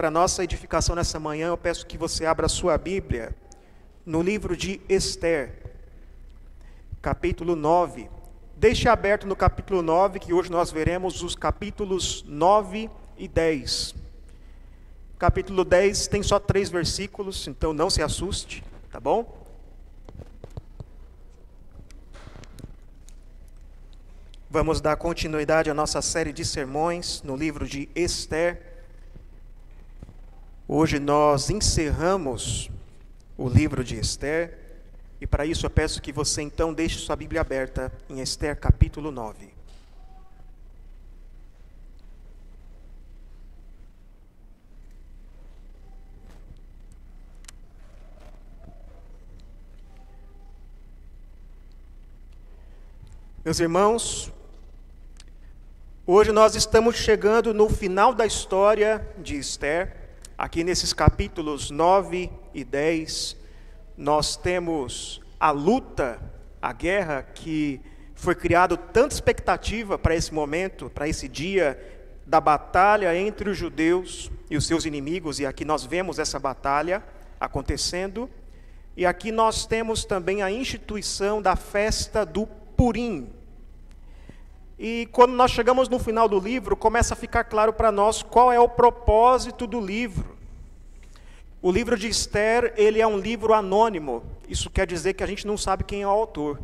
para nossa edificação nessa manhã, eu peço que você abra a sua Bíblia no livro de Esther, capítulo 9. Deixe aberto no capítulo 9, que hoje nós veremos os capítulos 9 e 10. Capítulo 10 tem só três versículos, então não se assuste, tá bom? Vamos dar continuidade à nossa série de sermões no livro de Esther. Hoje nós encerramos o livro de Esther, e para isso eu peço que você então deixe sua Bíblia aberta em Esther capítulo 9. Meus irmãos, Hoje nós estamos chegando no final da história de Esther. Aqui nesses capítulos 9 e 10, nós temos a luta, a guerra que foi criado tanta expectativa para esse momento, para esse dia da batalha entre os judeus e os seus inimigos, e aqui nós vemos essa batalha acontecendo. E aqui nós temos também a instituição da festa do Purim, e quando nós chegamos no final do livro, começa a ficar claro para nós qual é o propósito do livro. O livro de Esther, ele é um livro anônimo. Isso quer dizer que a gente não sabe quem é o autor.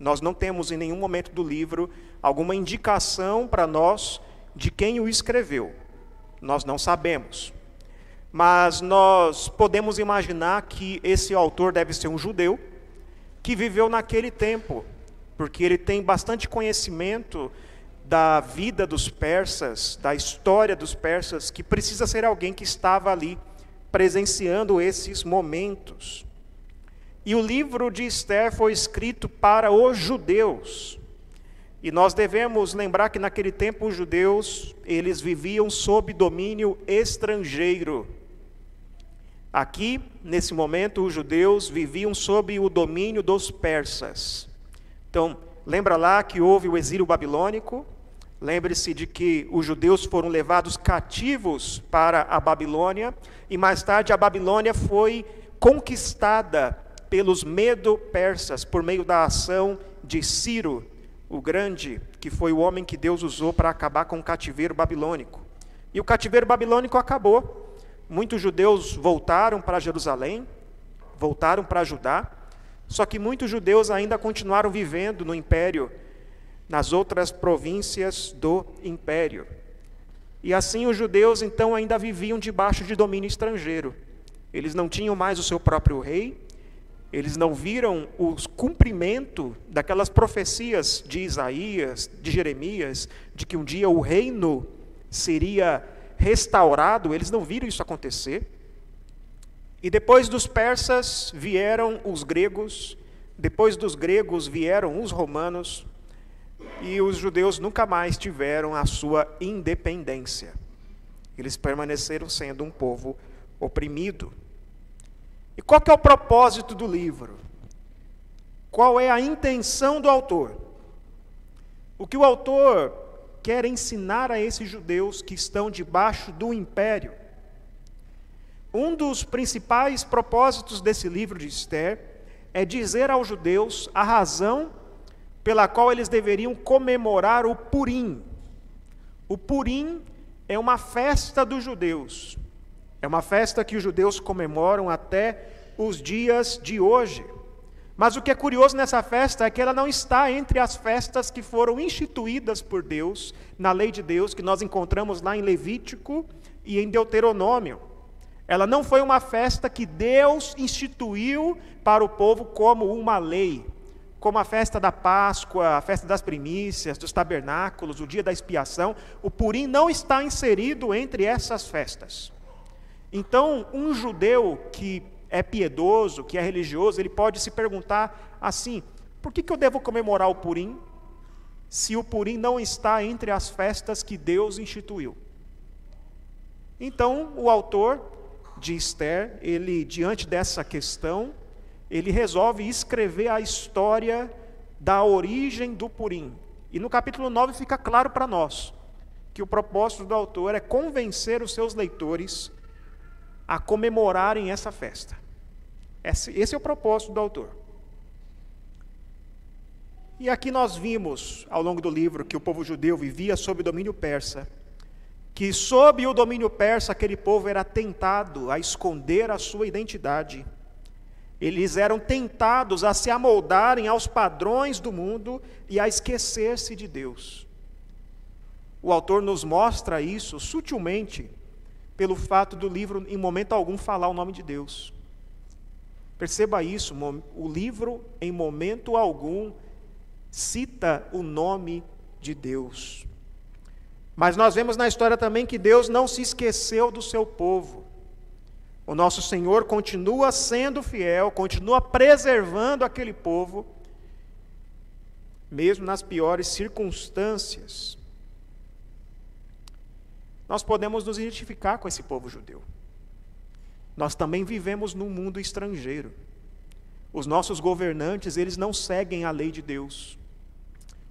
Nós não temos em nenhum momento do livro alguma indicação para nós de quem o escreveu. Nós não sabemos. Mas nós podemos imaginar que esse autor deve ser um judeu que viveu naquele tempo, porque ele tem bastante conhecimento da vida dos persas, da história dos persas, que precisa ser alguém que estava ali presenciando esses momentos. E o livro de Esther foi escrito para os judeus. E nós devemos lembrar que naquele tempo os judeus, eles viviam sob domínio estrangeiro. Aqui, nesse momento, os judeus viviam sob o domínio dos persas. Então, lembra lá que houve o exílio babilônico, lembre-se de que os judeus foram levados cativos para a Babilônia, e mais tarde a Babilônia foi conquistada pelos medo-persas por meio da ação de Ciro, o grande, que foi o homem que Deus usou para acabar com o cativeiro babilônico. E o cativeiro babilônico acabou. Muitos judeus voltaram para Jerusalém, voltaram para Judá, só que muitos judeus ainda continuaram vivendo no império, nas outras províncias do império. E assim os judeus então ainda viviam debaixo de domínio estrangeiro. Eles não tinham mais o seu próprio rei, eles não viram o cumprimento daquelas profecias de Isaías, de Jeremias, de que um dia o reino seria restaurado, eles não viram isso acontecer. E depois dos persas vieram os gregos, depois dos gregos vieram os romanos, e os judeus nunca mais tiveram a sua independência. Eles permaneceram sendo um povo oprimido. E qual é o propósito do livro? Qual é a intenção do autor? O que o autor quer ensinar a esses judeus que estão debaixo do império? Um dos principais propósitos desse livro de Esther é dizer aos judeus a razão pela qual eles deveriam comemorar o Purim. O Purim é uma festa dos judeus. É uma festa que os judeus comemoram até os dias de hoje. Mas o que é curioso nessa festa é que ela não está entre as festas que foram instituídas por Deus, na lei de Deus, que nós encontramos lá em Levítico e em Deuteronômio. Ela não foi uma festa que Deus instituiu para o povo como uma lei, como a festa da Páscoa, a festa das primícias, dos tabernáculos, o dia da expiação. O Purim não está inserido entre essas festas. Então, um judeu que é piedoso, que é religioso, ele pode se perguntar assim: por que, que eu devo comemorar o Purim se o Purim não está entre as festas que Deus instituiu? Então, o autor de Esther, ele, diante dessa questão, ele resolve escrever a história da origem do Purim. E no capítulo 9 fica claro para nós que o propósito do autor é convencer os seus leitores a comemorarem essa festa. Esse, é o propósito do autor. E aqui nós vimos, ao longo do livro, que o povo judeu vivia sob domínio persa, que sob o domínio persa aquele povo era tentado a esconder a sua identidade. Eles eram tentados a se amoldarem aos padrões do mundo e a esquecer-se de Deus. O autor nos mostra isso sutilmente pelo fato do livro, em momento algum, falar o nome de Deus. Perceba isso, o livro, em momento algum, cita o nome de Deus. Mas nós vemos na história também que Deus não se esqueceu do seu povo. O nosso Senhor continua sendo fiel, continua preservando aquele povo, mesmo nas piores circunstâncias. Nós podemos nos identificar com esse povo judeu. Nós também vivemos num mundo estrangeiro. Os nossos governantes, eles não seguem a lei de Deus.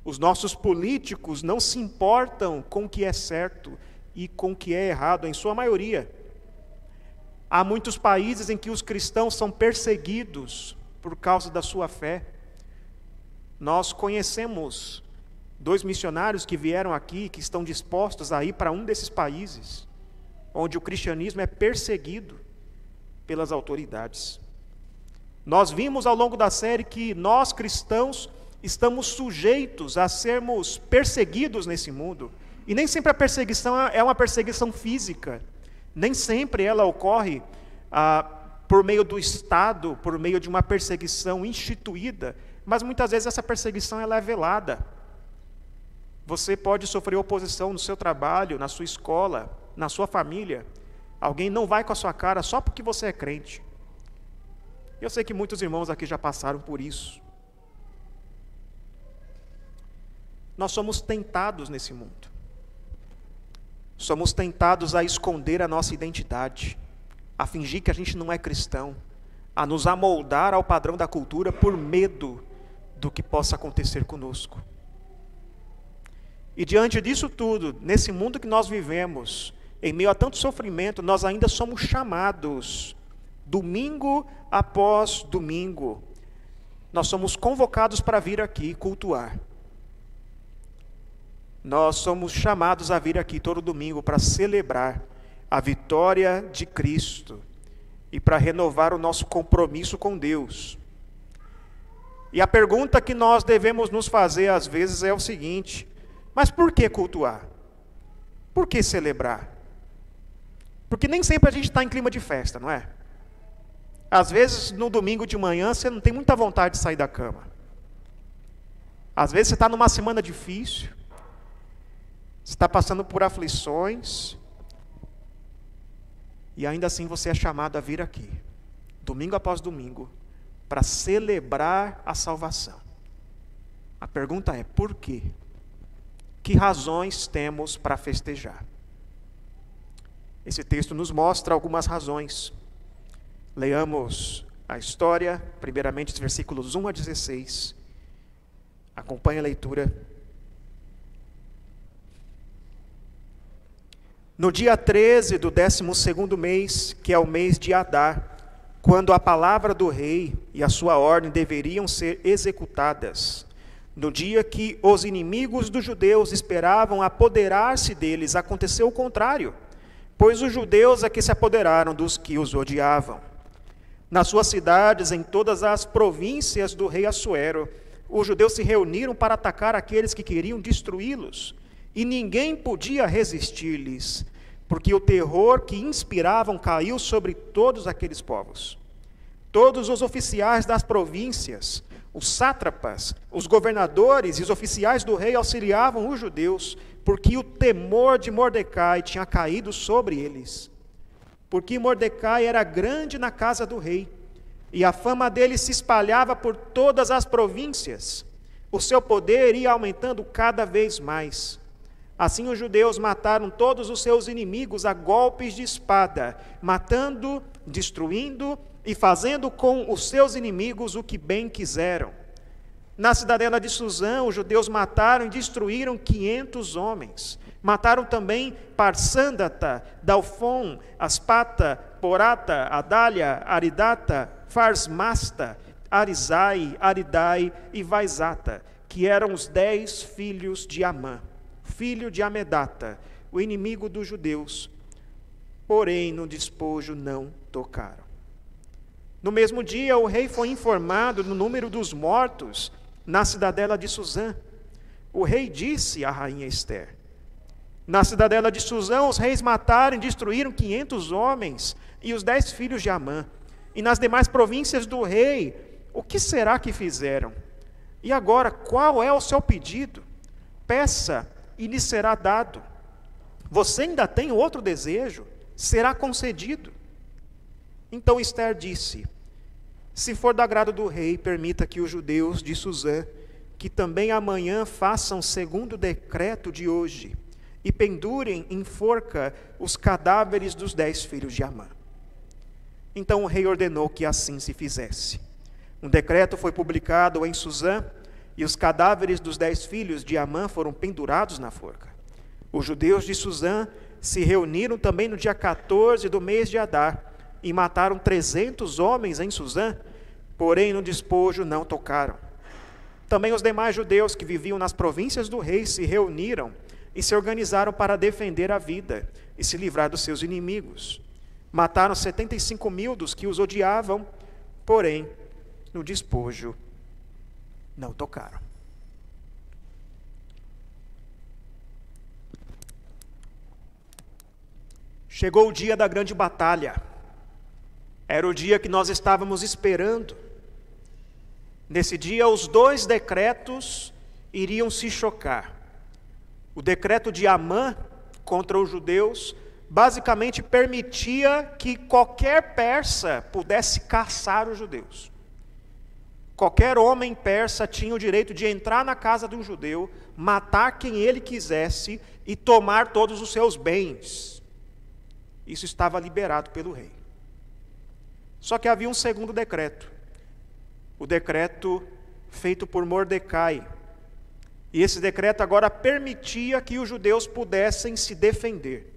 Os nossos políticos não se importam com o que é certo e com o que é errado, em sua maioria. Há muitos países em que os cristãos são perseguidos por causa da sua fé. Nós conhecemos dois missionários que vieram aqui, que estão dispostos a ir para um desses países, onde o cristianismo é perseguido pelas autoridades. Nós vimos ao longo da série que nós cristãos estamos sujeitos a sermos perseguidos nesse mundo. E nem sempre a perseguição é uma perseguição física, nem sempre ela ocorre ah, por meio do Estado, por meio de uma perseguição instituída, mas muitas vezes essa perseguição ela é velada. Você pode sofrer oposição no seu trabalho, na sua escola, na sua família. Alguém não vai com a sua cara só porque você é crente. Eu sei que muitos irmãos aqui já passaram por isso. Nós somos tentados nesse mundo. Somos tentados a esconder a nossa identidade, a fingir que a gente não é cristão, a nos amoldar ao padrão da cultura por medo do que possa acontecer conosco. E diante disso tudo, nesse mundo que nós vivemos, em meio a tanto sofrimento, nós ainda somos chamados, domingo após domingo, nós somos convocados para vir aqui cultuar nós somos chamados a vir aqui todo domingo para celebrar a vitória de Cristo e para renovar o nosso compromisso com Deus. E a pergunta que nós devemos nos fazer às vezes é o seguinte: mas por que cultuar? Por que celebrar? Porque nem sempre a gente está em clima de festa, não é? Às vezes, no domingo de manhã, você não tem muita vontade de sair da cama. Às vezes, você está numa semana difícil está passando por aflições, e ainda assim você é chamado a vir aqui, domingo após domingo, para celebrar a salvação. A pergunta é: por quê? Que razões temos para festejar? Esse texto nos mostra algumas razões. Leamos a história, primeiramente os versículos 1 a 16. Acompanhe a leitura No dia 13 do 12 mês, que é o mês de Adar, quando a palavra do rei e a sua ordem deveriam ser executadas, no dia que os inimigos dos judeus esperavam apoderar-se deles, aconteceu o contrário, pois os judeus é que se apoderaram dos que os odiavam. Nas suas cidades, em todas as províncias do rei Assuero, os judeus se reuniram para atacar aqueles que queriam destruí-los e ninguém podia resistir-lhes, porque o terror que inspiravam caiu sobre todos aqueles povos. Todos os oficiais das províncias, os sátrapas, os governadores e os oficiais do rei auxiliavam os judeus, porque o temor de Mordecai tinha caído sobre eles. Porque Mordecai era grande na casa do rei, e a fama dele se espalhava por todas as províncias. O seu poder ia aumentando cada vez mais. Assim os judeus mataram todos os seus inimigos a golpes de espada, matando, destruindo e fazendo com os seus inimigos o que bem quiseram. Na cidadela de Suzã, os judeus mataram e destruíram 500 homens. Mataram também Parsândata, Dalfon, Aspata, Porata, Adália, Aridata, Farsmasta, Arizai, Aridai e Vaisata, que eram os dez filhos de Amã, filho de Amedata, o inimigo dos judeus. Porém, no despojo não tocaram. No mesmo dia, o rei foi informado do número dos mortos na cidadela de Suzã. O rei disse à rainha Esther: Na cidadela de Suzã, os reis mataram e destruíram quinhentos homens e os dez filhos de Amã. E nas demais províncias do rei, o que será que fizeram? E agora, qual é o seu pedido? Peça e lhe será dado. Você ainda tem outro desejo? Será concedido. Então Esther disse: Se for do agrado do rei, permita que os judeus de Suzã, que também amanhã façam segundo o decreto de hoje, e pendurem em forca os cadáveres dos dez filhos de Amã. Então o rei ordenou que assim se fizesse. Um decreto foi publicado em Suzã, e os cadáveres dos dez filhos de Amã foram pendurados na forca. Os judeus de Suzã se reuniram também no dia 14 do mês de Adar e mataram trezentos homens em Suzã, porém no despojo não tocaram. Também os demais judeus que viviam nas províncias do rei se reuniram e se organizaram para defender a vida e se livrar dos seus inimigos. Mataram setenta e cinco mil dos que os odiavam, porém no despojo não tocaram. Chegou o dia da grande batalha. Era o dia que nós estávamos esperando. Nesse dia, os dois decretos iriam se chocar. O decreto de Amã contra os judeus basicamente permitia que qualquer persa pudesse caçar os judeus. Qualquer homem persa tinha o direito de entrar na casa de um judeu, matar quem ele quisesse e tomar todos os seus bens. Isso estava liberado pelo rei. Só que havia um segundo decreto. O decreto feito por Mordecai. E esse decreto agora permitia que os judeus pudessem se defender.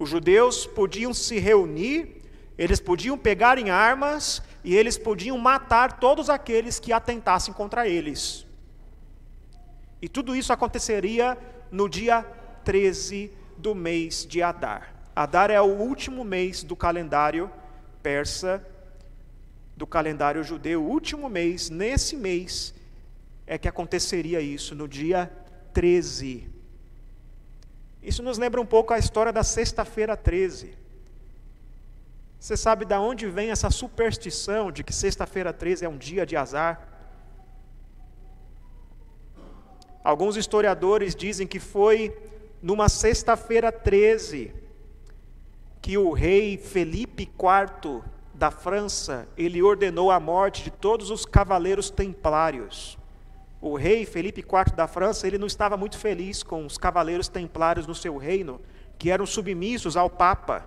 Os judeus podiam se reunir, eles podiam pegar em armas e eles podiam matar todos aqueles que atentassem contra eles. E tudo isso aconteceria no dia 13 do mês de Adar. Adar é o último mês do calendário persa, do calendário judeu, o último mês, nesse mês, é que aconteceria isso, no dia 13. Isso nos lembra um pouco a história da sexta-feira 13. Você sabe de onde vem essa superstição de que sexta-feira 13 é um dia de azar? Alguns historiadores dizem que foi numa sexta-feira 13 que o rei Felipe IV da França, ele ordenou a morte de todos os cavaleiros templários. O rei Felipe IV da França, ele não estava muito feliz com os cavaleiros templários no seu reino, que eram submissos ao papa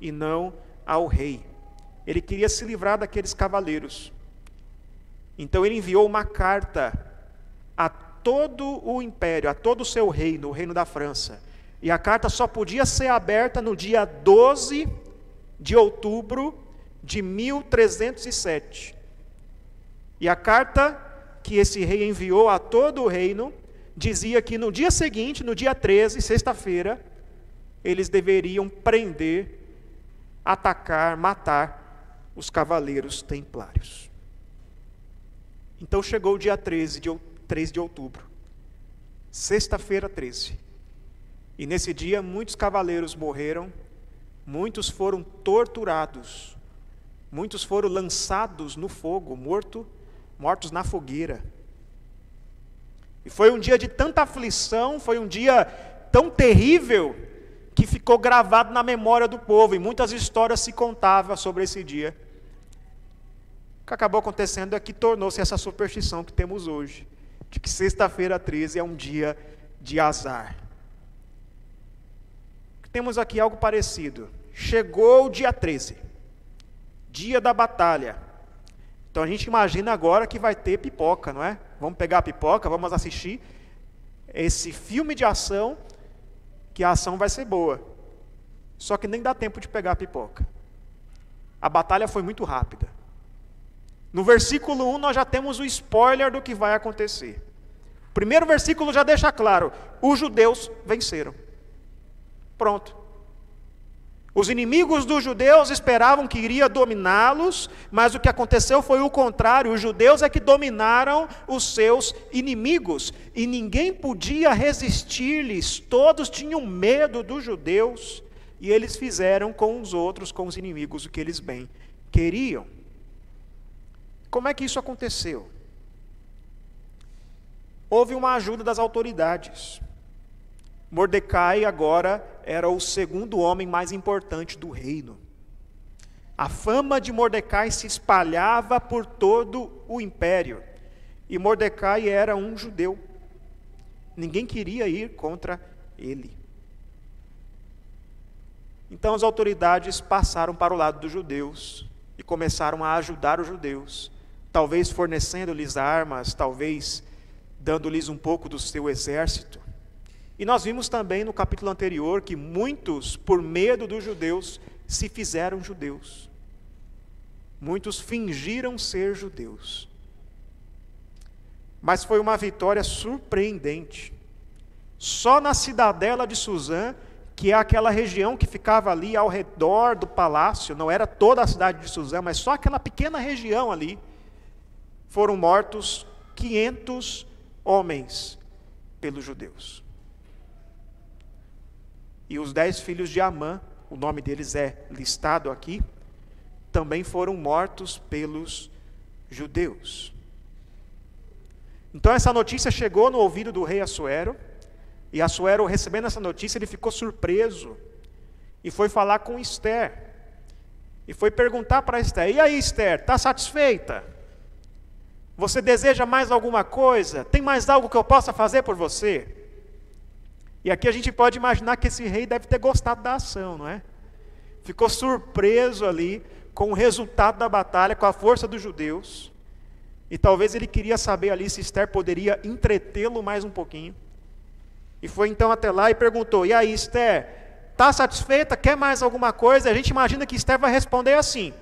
e não ao rei. Ele queria se livrar daqueles cavaleiros. Então ele enviou uma carta a todo o império, a todo o seu reino, o reino da França, e a carta só podia ser aberta no dia 12 de outubro de 1307. E a carta que esse rei enviou a todo o reino dizia que no dia seguinte, no dia 13, sexta-feira, eles deveriam prender, atacar, matar os cavaleiros templários. Então chegou o dia 13 de, 13 de outubro, sexta-feira 13. E nesse dia muitos cavaleiros morreram, muitos foram torturados, muitos foram lançados no fogo, morto, mortos na fogueira. E foi um dia de tanta aflição, foi um dia tão terrível, que ficou gravado na memória do povo, e muitas histórias se contavam sobre esse dia. O que acabou acontecendo é que tornou-se essa superstição que temos hoje, de que sexta-feira 13 é um dia de azar. Temos aqui algo parecido. Chegou o dia 13, dia da batalha. Então a gente imagina agora que vai ter pipoca, não é? Vamos pegar a pipoca, vamos assistir esse filme de ação, que a ação vai ser boa. Só que nem dá tempo de pegar a pipoca. a batalha foi muito rápida. No versículo 1 nós já temos o spoiler do que vai acontecer. O primeiro versículo já deixa claro: os judeus venceram. Pronto. Os inimigos dos judeus esperavam que iria dominá-los, mas o que aconteceu foi o contrário. Os judeus é que dominaram os seus inimigos e ninguém podia resistir-lhes. Todos tinham medo dos judeus e eles fizeram com os outros, com os inimigos, o que eles bem queriam. Como é que isso aconteceu? Houve uma ajuda das autoridades. Mordecai agora era o segundo homem mais importante do reino. A fama de Mordecai se espalhava por todo o império. E Mordecai era um judeu. Ninguém queria ir contra ele. Então as autoridades passaram para o lado dos judeus e começaram a ajudar os judeus, talvez fornecendo-lhes armas, talvez dando-lhes um pouco do seu exército. E nós vimos também no capítulo anterior que muitos, por medo dos judeus, se fizeram judeus. Muitos fingiram ser judeus. Mas foi uma vitória surpreendente. Só na cidadela de Suzã, que é aquela região que ficava ali ao redor do palácio, não era toda a cidade de Suzã, mas só aquela pequena região ali, foram mortos 500 homens pelos judeus. E os dez filhos de Amã, o nome deles é listado aqui, também foram mortos pelos judeus. Então essa notícia chegou no ouvido do rei Assuero, e Assuero, recebendo essa notícia, ele ficou surpreso e foi falar com Esther. E foi perguntar para Esther: E aí, Esther, está satisfeita? Você deseja mais alguma coisa? Tem mais algo que eu possa fazer por você? E aqui a gente pode imaginar que esse rei deve ter gostado da ação, não é? Ficou surpreso ali com o resultado da batalha, com a força dos judeus. E talvez ele queria saber ali se Esther poderia entretê-lo mais um pouquinho. E foi então até lá e perguntou: E aí, Esther, está satisfeita? Quer mais alguma coisa? A gente imagina que Esther vai responder assim: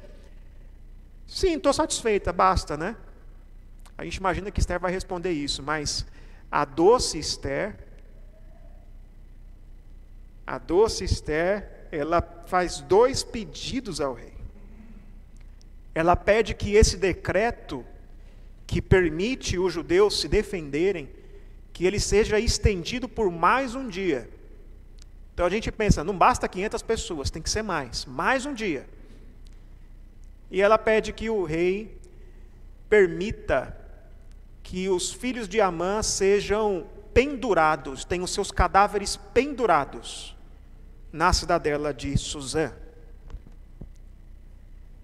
Sim, estou satisfeita, basta, né? A gente imagina que Esther vai responder isso, mas a doce Esther a doce Esther, ela faz dois pedidos ao rei. Ela pede que esse decreto que permite os judeus se defenderem, que ele seja estendido por mais um dia. Então a gente pensa, não basta 500 pessoas, tem que ser mais, mais um dia. E ela pede que o rei permita que os filhos de Amã sejam pendurados, tenham seus cadáveres pendurados na cidadela de Suzã.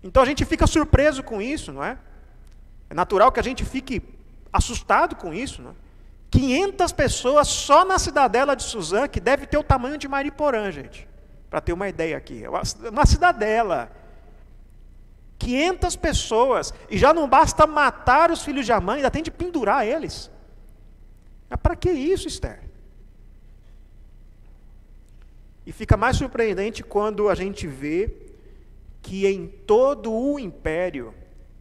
Então a gente fica surpreso com isso, não é? É natural que a gente fique assustado com isso, não é? 500 pessoas só na cidadela de Suzã, que deve ter o tamanho de Mariporã, gente. Para ter uma ideia aqui. É uma cidadela. 500 pessoas. E já não basta matar os filhos de Amã, ainda tem de pendurar eles. Mas para que isso, Esther? E fica mais surpreendente quando a gente vê que em todo o império,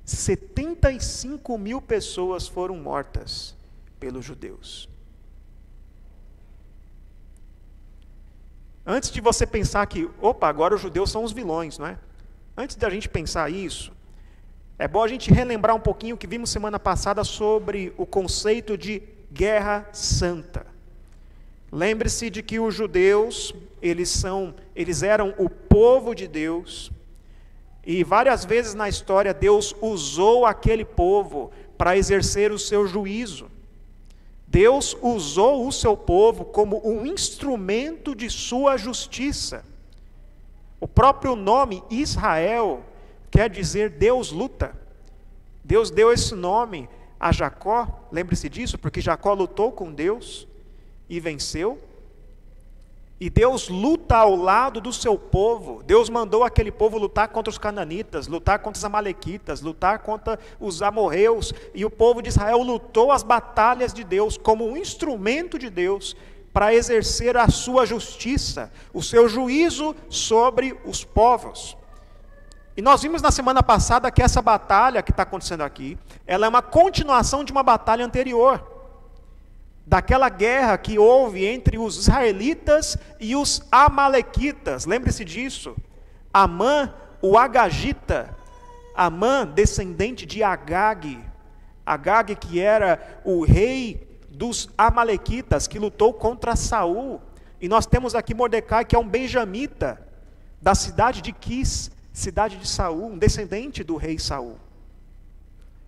75 mil pessoas foram mortas pelos judeus. Antes de você pensar que, opa, agora os judeus são os vilões, não é? Antes da gente pensar isso, é bom a gente relembrar um pouquinho o que vimos semana passada sobre o conceito de guerra santa. Lembre-se de que os judeus, eles são, eles eram o povo de Deus, e várias vezes na história Deus usou aquele povo para exercer o seu juízo. Deus usou o seu povo como um instrumento de sua justiça. O próprio nome Israel quer dizer Deus luta. Deus deu esse nome a Jacó, lembre-se disso, porque Jacó lutou com Deus e venceu. E Deus luta ao lado do seu povo. Deus mandou aquele povo lutar contra os cananitas, lutar contra os amalequitas, lutar contra os amorreus. E o povo de Israel lutou as batalhas de Deus como um instrumento de Deus para exercer a sua justiça, o seu juízo sobre os povos. E nós vimos na semana passada que essa batalha que está acontecendo aqui, ela é uma continuação de uma batalha anterior. Daquela guerra que houve entre os israelitas e os amalequitas. Lembre-se disso. Amã, o Agagita. Amã, descendente de Agag. Agag que era o rei dos amalequitas, que lutou contra Saul. E nós temos aqui Mordecai, que é um benjamita da cidade de Quis, cidade de Saul, um descendente do rei Saul.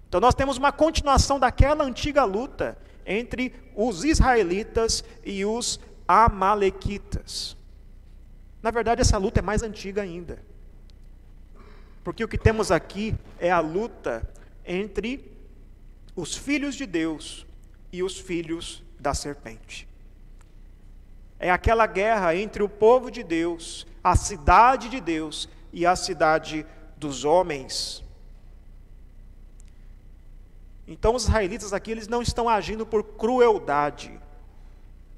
Então nós temos uma continuação daquela antiga luta entre os israelitas e os amalequitas. Na verdade, essa luta é mais antiga ainda. Porque o que temos aqui é a luta entre os filhos de Deus e os filhos da serpente. É aquela guerra entre o povo de Deus, a cidade de Deus e a cidade dos homens. Então os israelitas aqui eles não estão agindo por crueldade.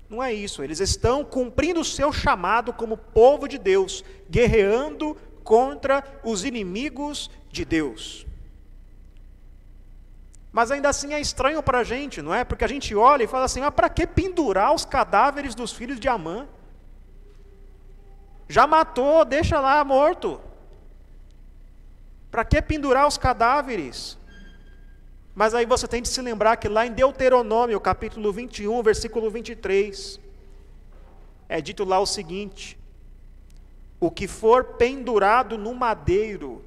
Não é isso, eles estão cumprindo o seu chamado como povo de Deus, guerreando contra os inimigos de Deus. Mas ainda assim é estranho para a gente, não é? Porque a gente olha e fala assim: ah, para que pendurar os cadáveres dos filhos de Amã? Já matou, deixa lá morto. Para que pendurar os cadáveres? Mas aí você tem de se lembrar que lá em Deuteronômio, capítulo 21, versículo 23, é dito lá o seguinte: O que for pendurado no madeiro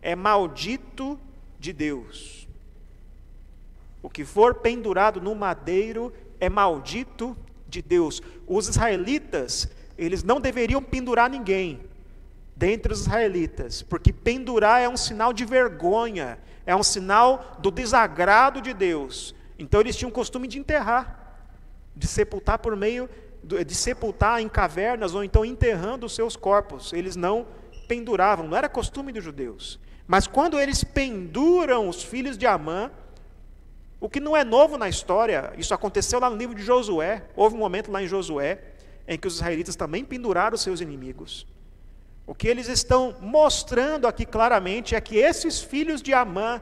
é maldito de Deus. O que for pendurado no madeiro é maldito de Deus. Os israelitas, eles não deveriam pendurar ninguém, dentre os israelitas, porque pendurar é um sinal de vergonha, é um sinal do desagrado de Deus. Então eles tinham o costume de enterrar, de sepultar por meio de sepultar em cavernas ou então enterrando os seus corpos. Eles não penduravam, não era costume dos judeus. Mas quando eles penduram os filhos de Amã, o que não é novo na história, isso aconteceu lá no livro de Josué. Houve um momento lá em Josué em que os israelitas também penduraram seus inimigos. O que eles estão mostrando aqui claramente é que esses filhos de Amã,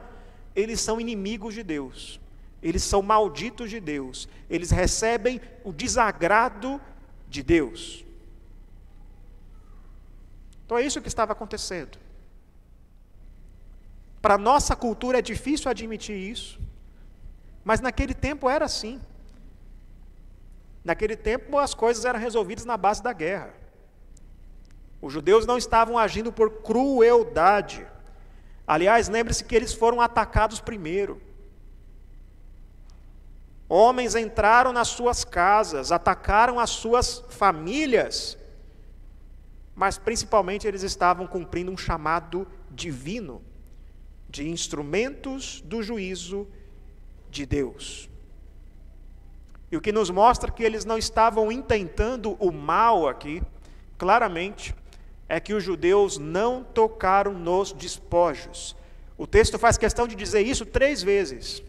eles são inimigos de Deus. Eles são malditos de Deus. Eles recebem o desagrado de Deus. Então é isso que estava acontecendo. Para nossa cultura é difícil admitir isso, mas naquele tempo era assim. Naquele tempo as coisas eram resolvidas na base da guerra. Os judeus não estavam agindo por crueldade. Aliás, lembre-se que eles foram atacados primeiro. Homens entraram nas suas casas, atacaram as suas famílias, mas principalmente eles estavam cumprindo um chamado divino de instrumentos do juízo de Deus. E o que nos mostra que eles não estavam intentando o mal aqui, claramente, é que os judeus não tocaram nos despojos. O texto faz questão de dizer isso três vezes.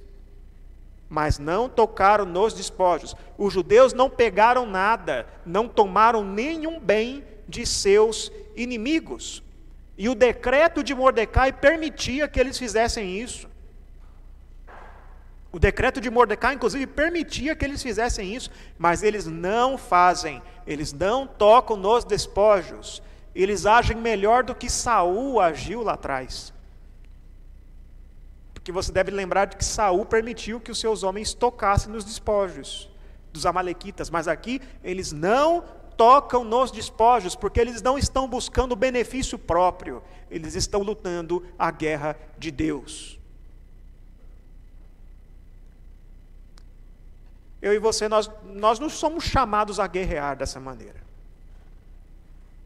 Mas não tocaram nos despojos. Os judeus não pegaram nada, não tomaram nenhum bem de seus inimigos. E o decreto de Mordecai permitia que eles fizessem isso. O decreto de Mordecai, inclusive, permitia que eles fizessem isso, mas eles não fazem, eles não tocam nos despojos eles agem melhor do que Saul agiu lá atrás. Porque você deve lembrar de que Saul permitiu que os seus homens tocassem nos despojos dos amalequitas, mas aqui eles não tocam nos despojos, porque eles não estão buscando benefício próprio, eles estão lutando a guerra de Deus. Eu e você, nós, nós não somos chamados a guerrear dessa maneira.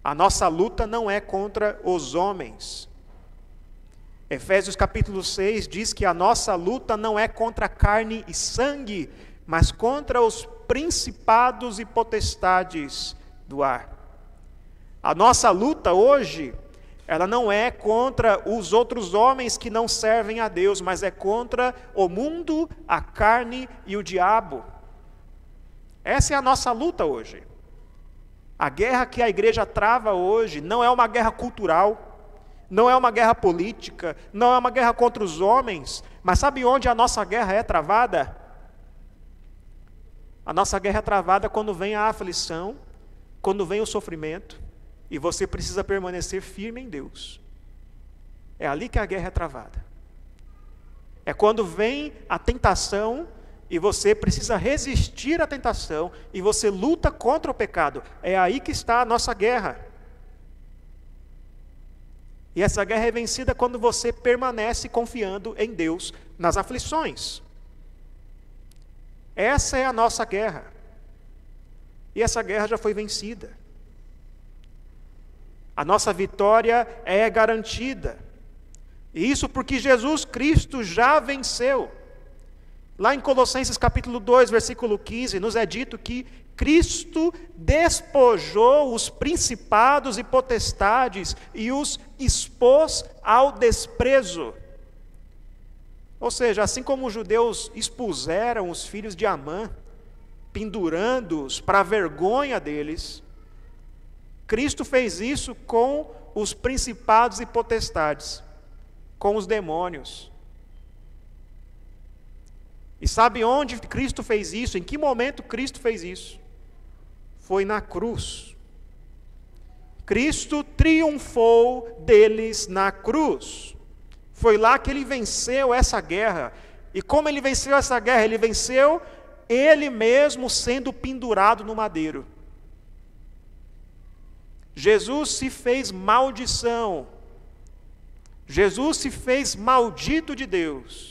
A nossa luta não é contra os homens. Efésios capítulo 6 diz que a nossa luta não é contra carne e sangue, mas contra os principados e potestades do ar. A nossa luta hoje, ela não é contra os outros homens que não servem a Deus, mas é contra o mundo, a carne e o diabo. Essa é a nossa luta hoje. A guerra que a igreja trava hoje não é uma guerra cultural, não é uma guerra política, não é uma guerra contra os homens, mas sabe onde a nossa guerra é travada? A nossa guerra é travada quando vem a aflição, quando vem o sofrimento, e você precisa permanecer firme em Deus. É ali que a guerra é travada. É quando vem a tentação e você precisa resistir à tentação e você luta contra o pecado. É aí que está a nossa guerra. E essa guerra é vencida quando você permanece confiando em Deus nas aflições. Essa é a nossa guerra. E essa guerra já foi vencida. A nossa vitória é garantida. E isso porque Jesus Cristo já venceu. Lá em Colossenses capítulo 2, versículo 15, nos é dito que Cristo despojou os principados e potestades e os expôs ao desprezo. Ou seja, assim como os judeus expuseram os filhos de Amã, pendurando-os para a vergonha deles, Cristo fez isso com os principados e potestades, com os demônios. E sabe onde Cristo fez isso? Em que momento Cristo fez isso? Foi na cruz. Cristo triunfou deles na cruz. Foi lá que ele venceu essa guerra. E como ele venceu essa guerra? Ele venceu ele mesmo sendo pendurado no madeiro. Jesus se fez maldição. Jesus se fez maldito de Deus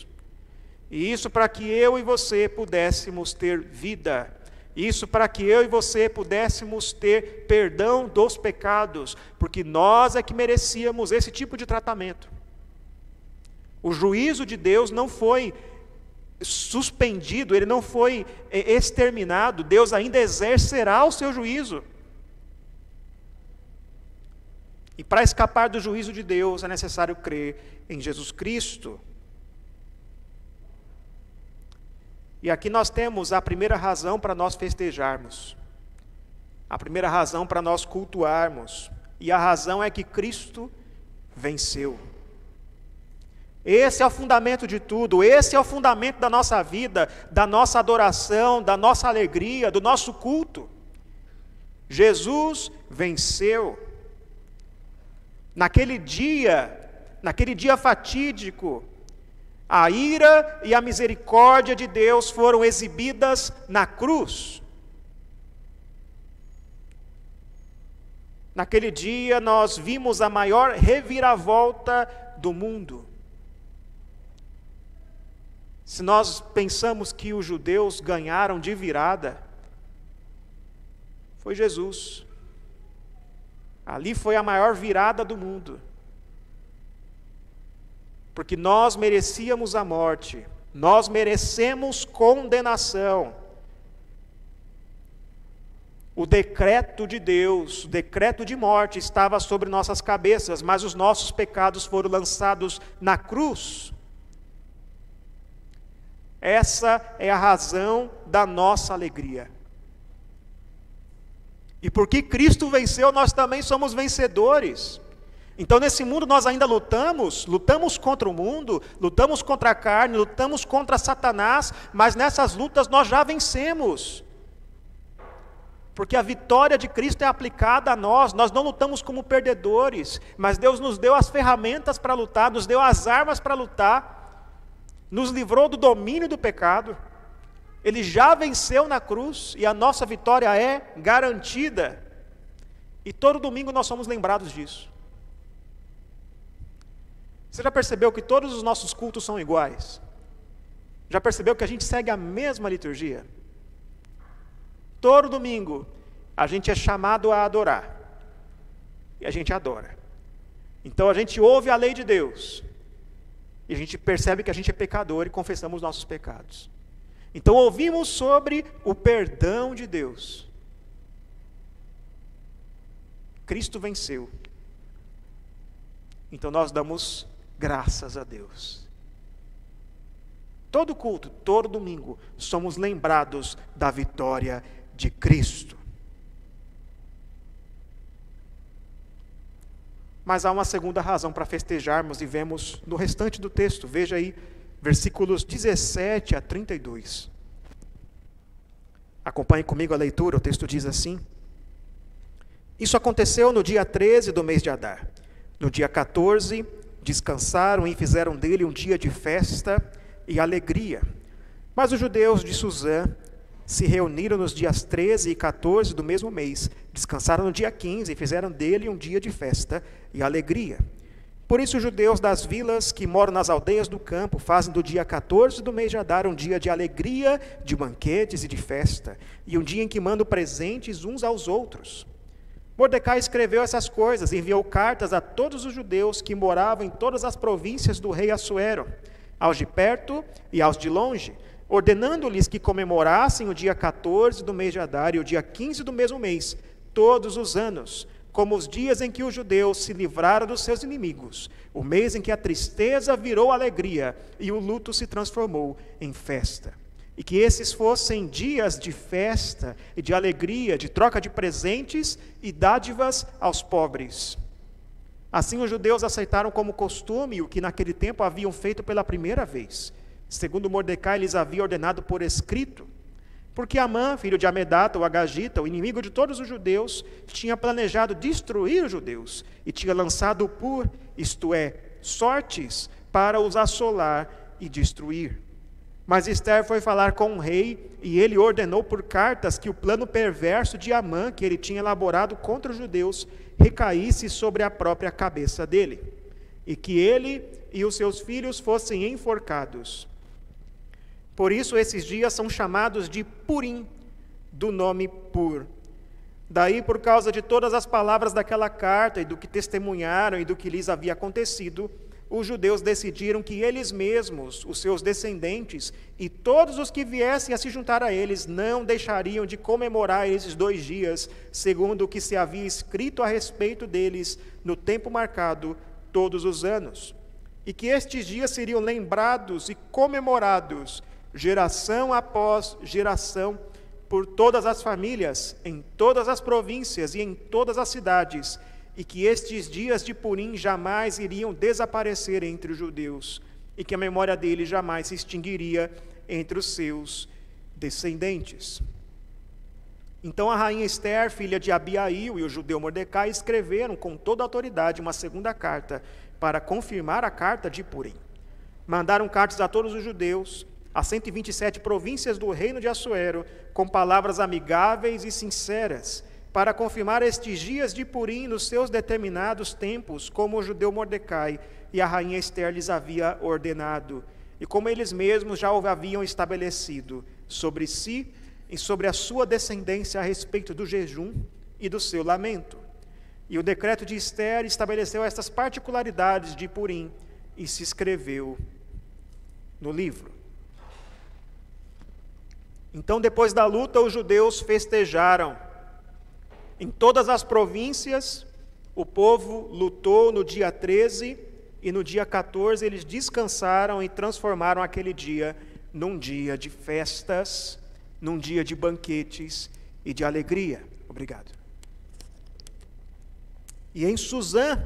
e isso para que eu e você pudéssemos ter vida. Isso para que eu e você pudéssemos ter perdão dos pecados, porque nós é que merecíamos esse tipo de tratamento. O juízo de Deus não foi suspendido, ele não foi eh, exterminado, Deus ainda exercerá o seu juízo. E para escapar do juízo de Deus é necessário crer em Jesus Cristo. E aqui nós temos a primeira razão para nós festejarmos, a primeira razão para nós cultuarmos, e a razão é que Cristo venceu. Esse é o fundamento de tudo, esse é o fundamento da nossa vida, da nossa adoração, da nossa alegria, do nosso culto. Jesus venceu. Naquele dia, naquele dia fatídico, a ira e a misericórdia de Deus foram exibidas na cruz. Naquele dia nós vimos a maior reviravolta do mundo. Se nós pensamos que os judeus ganharam de virada, foi Jesus. Ali foi a maior virada do mundo porque nós merecíamos a morte, nós merecemos condenação. O decreto de Deus, o decreto de morte estava sobre nossas cabeças, mas os nossos pecados foram lançados na cruz. Essa é a razão da nossa alegria. E porque Cristo venceu, nós também somos vencedores. Então, nesse mundo, nós ainda lutamos, lutamos contra o mundo, lutamos contra a carne, lutamos contra Satanás, mas nessas lutas nós já vencemos. Porque a vitória de Cristo é aplicada a nós, nós não lutamos como perdedores, mas Deus nos deu as ferramentas para lutar, nos deu as armas para lutar, nos livrou do domínio do pecado. Ele já venceu na cruz e a nossa vitória é garantida. E todo domingo nós somos lembrados disso. Você já percebeu que todos os nossos cultos são iguais? Já percebeu que a gente segue a mesma liturgia? Todo domingo a gente é chamado a adorar. E a gente adora. Então a gente ouve a lei de Deus. E a gente percebe que a gente é pecador e confessamos nossos pecados. Então ouvimos sobre o perdão de Deus. Cristo venceu. Então nós damos Graças a Deus. Todo culto, todo domingo, somos lembrados da vitória de Cristo. mas há uma segunda razão para festejarmos e vemos no restante do texto. Veja aí, versículos 17 a 32. Acompanhe comigo a leitura, o texto diz assim: Isso aconteceu no dia 13 do mês de Adar. No dia 14, descansaram e fizeram dele um dia de festa e alegria. Mas os judeus de Suzã se reuniram nos dias 13 e 14 do mesmo mês, descansaram no dia 15 e fizeram dele um dia de festa e alegria. Por isso, os judeus das vilas que moram nas aldeias do campo fazem do dia 14 do mês de Adar um dia de alegria, de banquetes e de festa, e um dia em que mandam presentes uns aos outros. Mordecai escreveu essas coisas e enviou cartas a todos os judeus que moravam em todas as províncias do rei Assuero, aos de perto e aos de longe, ordenando-lhes que comemorassem o dia 14 do mês de Adar e o dia 15 do mesmo mês, todos os anos, como os dias em que os judeus se livraram dos seus inimigos, o mês em que a tristeza virou alegria e o luto se transformou em festa. E que esses fossem dias de festa e de alegria, de troca de presentes e dádivas aos pobres. Assim os judeus aceitaram como costume o que naquele tempo haviam feito pela primeira vez segundo Mordecai lhes havia ordenado por escrito, porque Amã, filho de Amedata, o Agagita, o inimigo de todos os judeus, tinha planejado destruir os judeus e tinha lançado por, isto é, sortes para os assolar e destruir. Mas Esther foi falar com o rei e ele ordenou por cartas que o plano perverso de Amã, que ele tinha elaborado contra os judeus, recaísse sobre a própria cabeça dele, e que ele e os seus filhos fossem enforcados. Por isso, esses dias são chamados de Purim, do nome Pur. Daí, por causa de todas as palavras daquela carta e do que testemunharam e do que lhes havia acontecido, os judeus decidiram que eles mesmos, os seus descendentes e todos os que viessem a se juntar a eles não deixariam de comemorar esses dois dias, segundo o que se havia escrito a respeito deles no tempo marcado todos os anos. E que estes dias seriam lembrados e comemorados geração após geração, por todas as famílias, em todas as províncias e em todas as cidades, e que estes dias de Purim jamais iriam desaparecer entre os judeus, e que a memória dele jamais se extinguiria entre os seus descendentes. Então a rainha Esther, filha de Abiail, e o judeu Mordecai escreveram com toda a autoridade uma segunda carta para confirmar a carta de Purim. Mandaram cartas a todos os judeus, as 127 províncias do reino de Assuero, com palavras amigáveis e sinceras, para confirmar estes dias de Purim nos seus determinados tempos, como o judeu Mordecai e a rainha Esther lhes havia ordenado, e como eles mesmos já haviam estabelecido sobre si e sobre a sua descendência a respeito do jejum e do seu lamento. E o decreto de Esther estabeleceu estas particularidades de Purim e se escreveu no livro. Então, depois da luta, os judeus festejaram. Em todas as províncias, o povo lutou no dia 13 e no dia 14 eles descansaram e transformaram aquele dia num dia de festas, num dia de banquetes e de alegria. Obrigado. E em Suzã,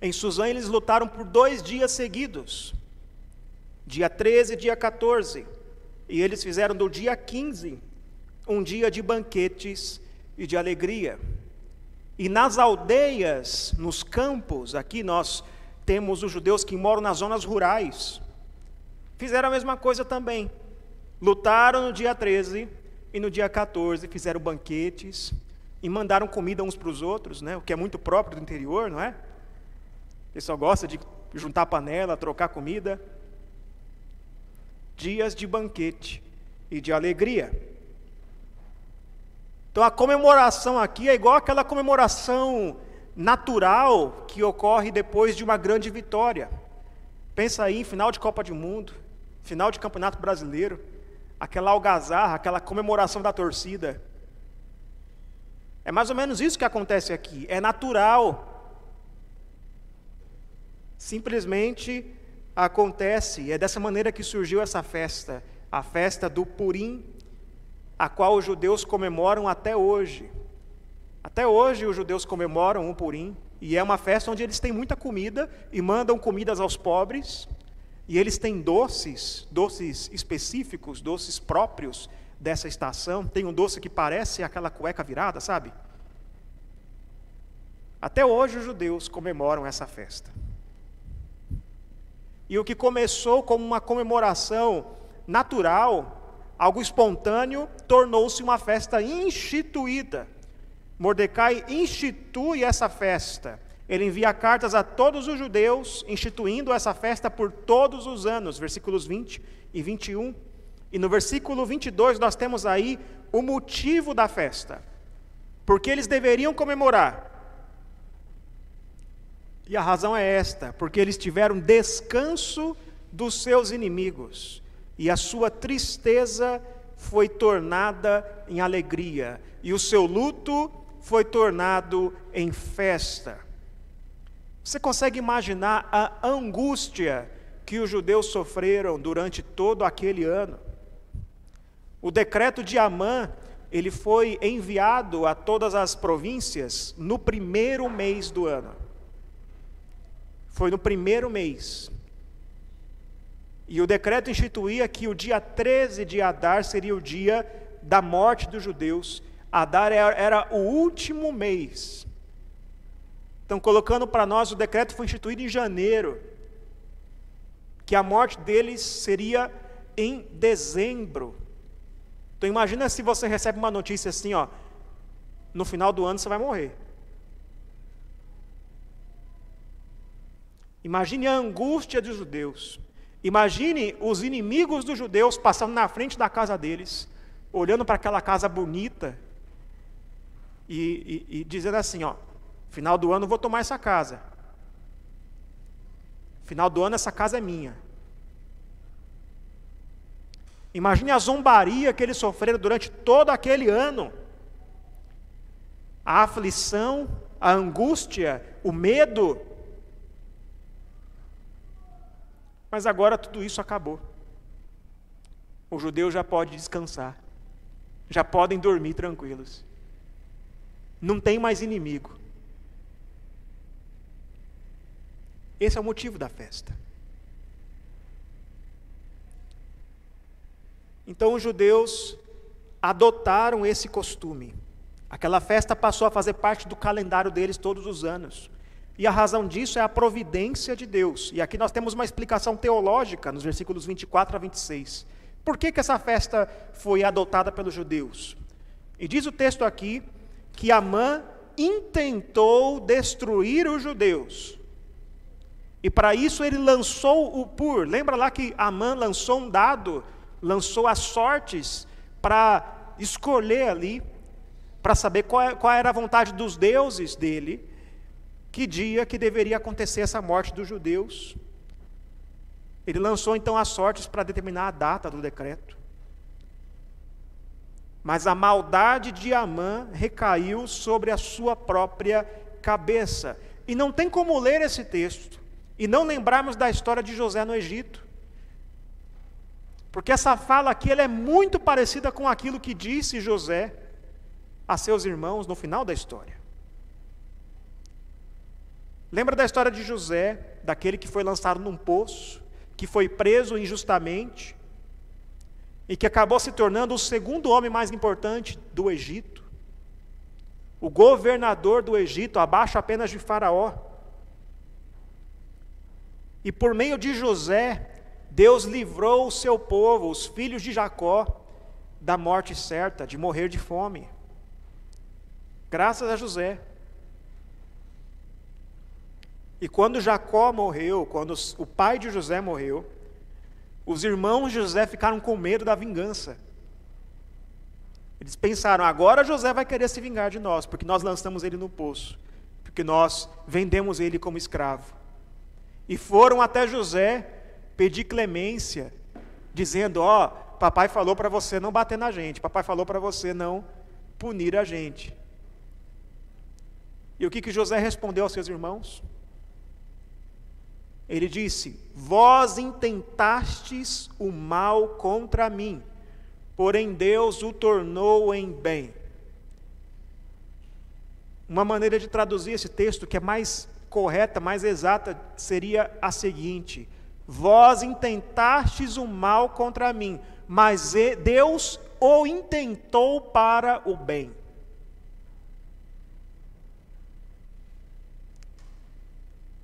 em Suzã eles lutaram por dois dias seguidos, dia 13 e dia 14. E eles fizeram do dia 15 um dia de banquetes e de alegria. E nas aldeias, nos campos, aqui nós temos os judeus que moram nas zonas rurais, fizeram a mesma coisa também. Lutaram no dia 13 e no dia 14 fizeram banquetes e mandaram comida uns para os outros, né? o que é muito próprio do interior, não é? O pessoal gosta de juntar panela, trocar comida dias de banquete e de alegria. Então a comemoração aqui é igual aquela comemoração natural que ocorre depois de uma grande vitória. Pensa aí em final de Copa do Mundo, final de Campeonato Brasileiro, aquela algazarra, aquela comemoração da torcida. É mais ou menos isso que acontece aqui, é natural. Simplesmente acontece, é dessa maneira que surgiu essa festa, a festa do Purim, a qual os judeus comemoram até hoje. Até hoje os judeus comemoram o Purim, e é uma festa onde eles têm muita comida e mandam comidas aos pobres, e eles têm doces, doces específicos, doces próprios dessa estação. Tem um doce que parece aquela cueca virada, sabe? Até hoje os judeus comemoram essa festa. E o que começou como uma comemoração natural, algo espontâneo, tornou-se uma festa instituída. Mordecai institui essa festa. Ele envia cartas a todos os judeus, instituindo essa festa por todos os anos, versículos 20 e 21. E no versículo 22 nós temos aí o motivo da festa. Porque eles deveriam comemorar e a razão é esta: porque eles tiveram descanso dos seus inimigos, e a sua tristeza foi tornada em alegria, e o seu luto foi tornado em festa. Você consegue imaginar a angústia que os judeus sofreram durante todo aquele ano? O decreto de Amã, ele foi enviado a todas as províncias no primeiro mês do ano. Foi no primeiro mês. E o decreto instituía que o dia 13 de Adar seria o dia da morte dos judeus. Adar era o último mês. Então, colocando para nós, o decreto foi instituído em janeiro, que a morte deles seria em dezembro. Então, imagina se você recebe uma notícia assim, ó, no final do ano você vai morrer. Imagine a angústia dos judeus. Imagine os inimigos dos judeus passando na frente da casa deles, olhando para aquela casa bonita e, e, e dizendo assim: ó, final do ano eu vou tomar essa casa. Final do ano essa casa é minha. Imagine a zombaria que eles sofreram durante todo aquele ano. A aflição, a angústia, o medo Mas agora tudo isso acabou. O judeu já pode descansar, já podem dormir tranquilos. Não tem mais inimigo. Esse é o motivo da festa. Então os judeus adotaram esse costume. Aquela festa passou a fazer parte do calendário deles todos os anos. E a razão disso é a providência de Deus. E aqui nós temos uma explicação teológica nos versículos 24 a 26. Por que, que essa festa foi adotada pelos judeus? E diz o texto aqui que Amã intentou destruir os judeus. E para isso ele lançou o pur. Lembra lá que Amã lançou um dado, lançou as sortes para escolher ali, para saber qual, é, qual era a vontade dos deuses dele que dia que deveria acontecer essa morte dos judeus. Ele lançou então as sortes para determinar a data do decreto. Mas a maldade de Amã recaiu sobre a sua própria cabeça. E não tem como ler esse texto e não lembrarmos da história de José no Egito. Porque essa fala aqui ela é muito parecida com aquilo que disse José a seus irmãos no final da história. Lembra da história de José, daquele que foi lançado num poço, que foi preso injustamente e que acabou se tornando o segundo homem mais importante do Egito, o governador do Egito, abaixo apenas de Faraó. E por meio de José, Deus livrou o seu povo, os filhos de Jacó, da morte certa, de morrer de fome. Graças a José. E quando Jacó morreu, quando o pai de José morreu, os irmãos de José ficaram com medo da vingança. Eles pensaram: agora José vai querer se vingar de nós, porque nós lançamos ele no poço, porque nós vendemos ele como escravo. E foram até José pedir clemência, dizendo: Ó, oh, papai falou para você não bater na gente, papai falou para você não punir a gente. E o que, que José respondeu aos seus irmãos? Ele disse: Vós intentastes o mal contra mim, porém Deus o tornou em bem. Uma maneira de traduzir esse texto que é mais correta, mais exata, seria a seguinte: Vós intentastes o mal contra mim, mas Deus o intentou para o bem.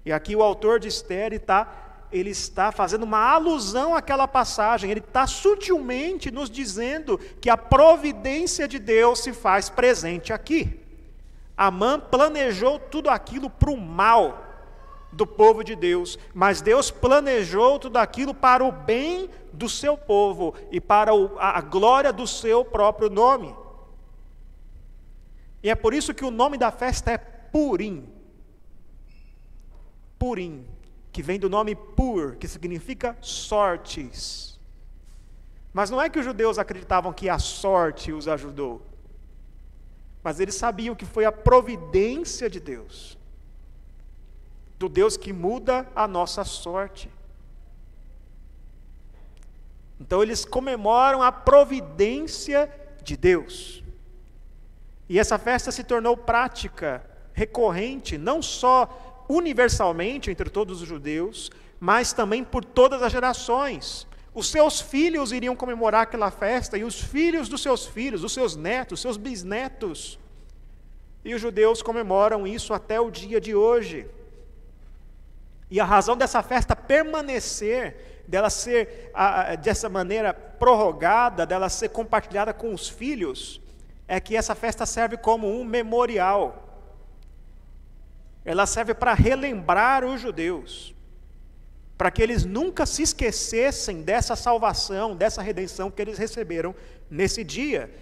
E aqui o autor de Esther está ele está fazendo uma alusão àquela passagem, ele está sutilmente nos dizendo que a providência de Deus se faz presente aqui. Amã planejou tudo aquilo para o mal do povo de Deus, mas Deus planejou tudo aquilo para o bem do seu povo e para a glória do seu próprio nome. E é por isso que o nome da festa é Purim. Purim que vem do nome pur, que significa sortes. Mas não é que os judeus acreditavam que a sorte os ajudou, mas eles sabiam que foi a providência de Deus, do Deus que muda a nossa sorte. Então eles comemoram a providência de Deus. E essa festa se tornou prática, recorrente, não só universalmente entre todos os judeus, mas também por todas as gerações. Os seus filhos iriam comemorar aquela festa, e os filhos dos seus filhos, os seus netos, seus bisnetos. E os judeus comemoram isso até o dia de hoje. E a razão dessa festa permanecer, dela ser dessa maneira prorrogada, dela ser compartilhada com os filhos, é que essa festa serve como um memorial ela serve para relembrar os judeus, para que eles nunca se esquecessem dessa salvação, dessa redenção que eles receberam nesse dia,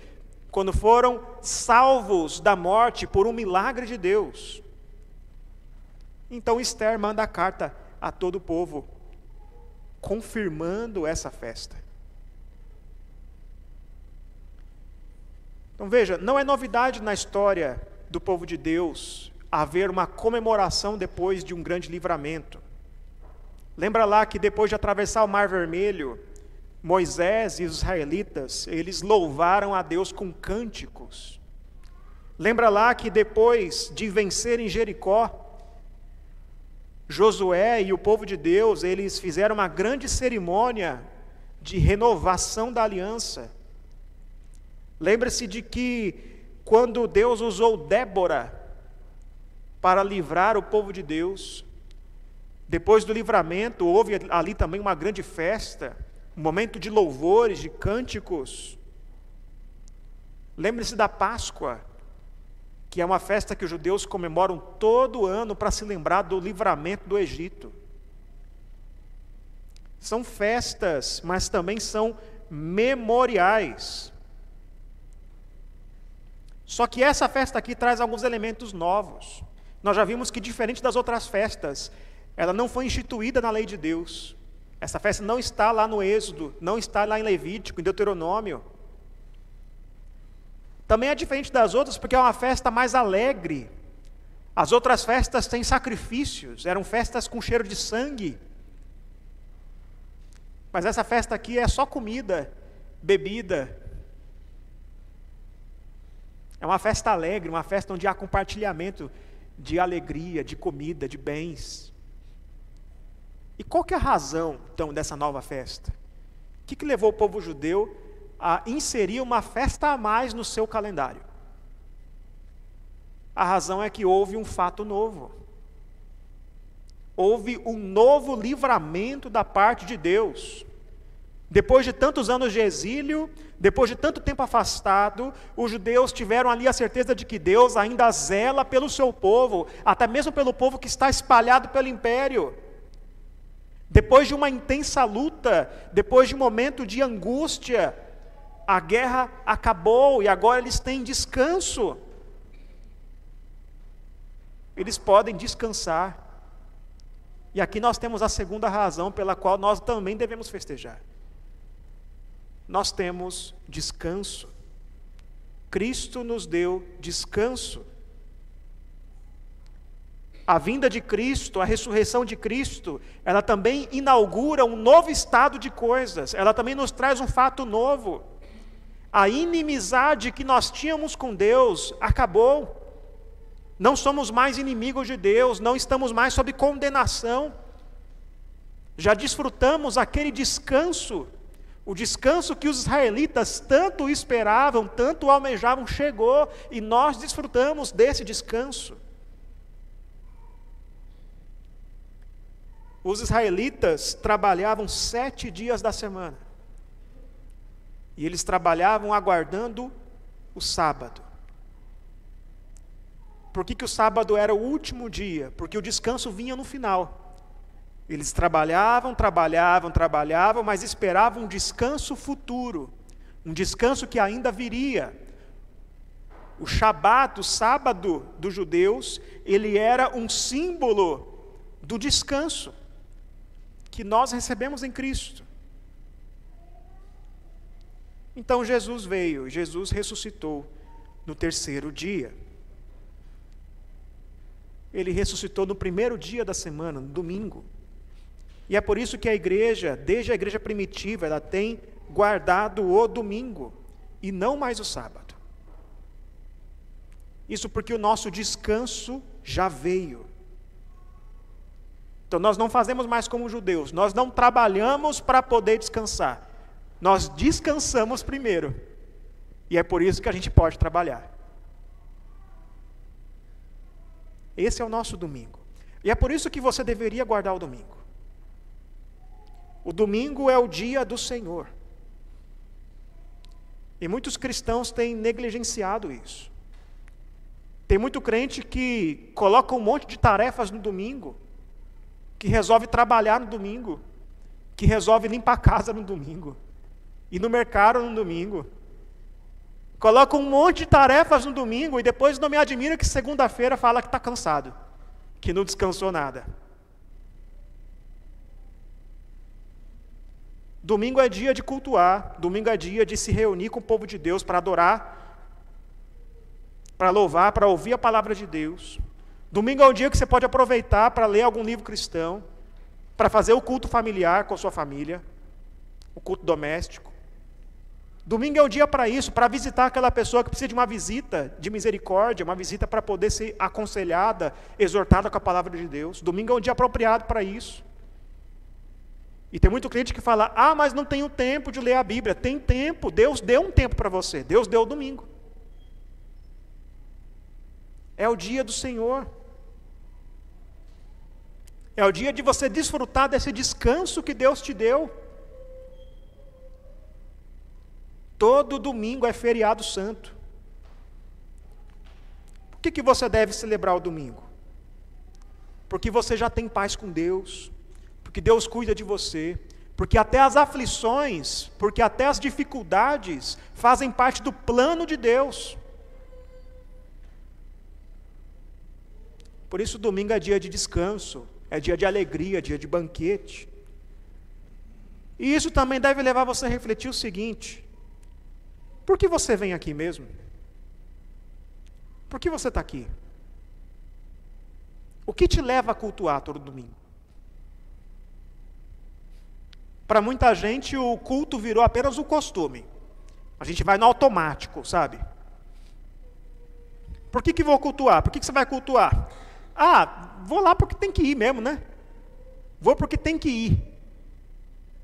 quando foram salvos da morte por um milagre de Deus. Então Esther manda a carta a todo o povo, confirmando essa festa. Então veja, não é novidade na história do povo de Deus haver uma comemoração depois de um grande livramento. Lembra lá que depois de atravessar o Mar Vermelho, Moisés e os israelitas, eles louvaram a Deus com cânticos. Lembra lá que depois de vencerem Jericó, Josué e o povo de Deus, eles fizeram uma grande cerimônia de renovação da aliança. Lembre-se de que quando Deus usou Débora para livrar o povo de Deus. Depois do livramento, houve ali também uma grande festa, um momento de louvores, de cânticos. Lembre-se da Páscoa, que é uma festa que os judeus comemoram todo ano para se lembrar do livramento do Egito. São festas, mas também são memoriais. Só que essa festa aqui traz alguns elementos novos. Nós já vimos que, diferente das outras festas, ela não foi instituída na lei de Deus. Essa festa não está lá no Êxodo, não está lá em Levítico, em Deuteronômio. Também é diferente das outras porque é uma festa mais alegre. As outras festas têm sacrifícios, eram festas com cheiro de sangue. Mas essa festa aqui é só comida, bebida. É uma festa alegre, uma festa onde há compartilhamento de alegria, de comida, de bens. E qual que é a razão, então, dessa nova festa? O que, que levou o povo judeu a inserir uma festa a mais no seu calendário? A razão é que houve um fato novo. Houve um novo livramento da parte de Deus. Depois de tantos anos de exílio, depois de tanto tempo afastado, os judeus tiveram ali a certeza de que Deus ainda zela pelo seu povo, até mesmo pelo povo que está espalhado pelo império. Depois de uma intensa luta, depois de um momento de angústia, a guerra acabou e agora eles têm descanso. Eles podem descansar. E aqui nós temos a segunda razão pela qual nós também devemos festejar nós temos descanso. Cristo nos deu descanso. A vinda de Cristo, a ressurreição de Cristo, ela também inaugura um novo estado de coisas, ela também nos traz um fato novo. A inimizade que nós tínhamos com Deus acabou. não somos mais inimigos de Deus, não estamos mais sob condenação. Já desfrutamos aquele descanso, o descanso que os israelitas tanto esperavam, tanto almejavam, chegou e nós desfrutamos desse descanso. Os israelitas trabalhavam sete dias da semana. E eles trabalhavam aguardando o sábado. Por que, que o sábado era o último dia? Porque o descanso vinha no final. Eles trabalhavam, trabalhavam, trabalhavam, mas esperavam um descanso futuro, um descanso que ainda viria. O Shabat, o sábado dos judeus, ele era um símbolo do descanso que nós recebemos em Cristo. Então Jesus veio, Jesus ressuscitou no terceiro dia. Ele ressuscitou no primeiro dia da semana, no domingo. E é por isso que a igreja, desde a igreja primitiva, ela tem guardado o domingo e não mais o sábado. Isso porque o nosso descanso já veio. Então nós não fazemos mais como judeus, nós não trabalhamos para poder descansar. Nós descansamos primeiro. E é por isso que a gente pode trabalhar. Esse é o nosso domingo. E é por isso que você deveria guardar o domingo. O domingo é o dia do Senhor. E muitos cristãos têm negligenciado isso. Tem muito crente que coloca um monte de tarefas no domingo, que resolve trabalhar no domingo, que resolve limpar a casa no domingo, ir no mercado no domingo. Coloca um monte de tarefas no domingo e depois não me admira que segunda-feira fala que está cansado, que não descansou nada. Domingo é dia de cultuar, domingo é dia de se reunir com o povo de Deus para adorar, para louvar, para ouvir a palavra de Deus. Domingo é o dia que você pode aproveitar para ler algum livro cristão, para fazer o culto familiar com a sua família, o culto doméstico. Domingo é o dia para isso, para visitar aquela pessoa que precisa de uma visita de misericórdia, uma visita para poder ser aconselhada, exortada com a palavra de Deus. Domingo é um dia apropriado para isso. E tem muito cliente que fala: ah, mas não tenho tempo de ler a Bíblia. Tem tempo, Deus deu um tempo para você, Deus deu o domingo. É o dia do Senhor. É o dia de você desfrutar desse descanso que Deus te deu. Todo domingo é feriado santo. Por que, que você deve celebrar o domingo? Porque você já tem paz com Deus, porque Deus cuida de você, porque até as aflições, porque até as dificuldades fazem parte do plano de Deus. Por isso, domingo é dia de descanso, é dia de alegria, dia de banquete. E isso também deve levar você a refletir o seguinte: por que você vem aqui mesmo? Por que você está aqui? O que te leva a cultuar todo domingo? Para muita gente, o culto virou apenas o costume. A gente vai no automático, sabe? Por que, que vou cultuar? Por que, que você vai cultuar? Ah, vou lá porque tem que ir mesmo, né? Vou porque tem que ir.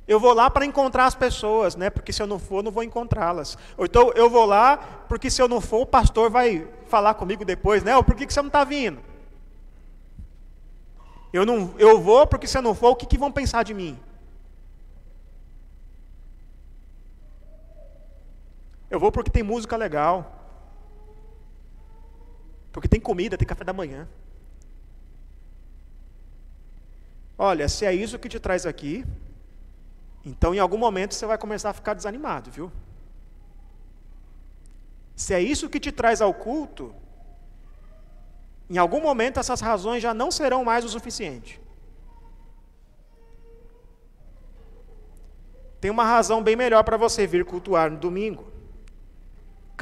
Eu vou lá para encontrar as pessoas, né? Porque se eu não for, não vou encontrá-las. Ou então eu vou lá porque se eu não for, o pastor vai falar comigo depois, né? Ou por que, que você não está vindo? Eu, não, eu vou porque se eu não for, o que, que vão pensar de mim? Eu vou porque tem música legal. Porque tem comida, tem café da manhã. Olha, se é isso que te traz aqui, então, em algum momento, você vai começar a ficar desanimado, viu? Se é isso que te traz ao culto, em algum momento essas razões já não serão mais o suficiente. Tem uma razão bem melhor para você vir cultuar no domingo.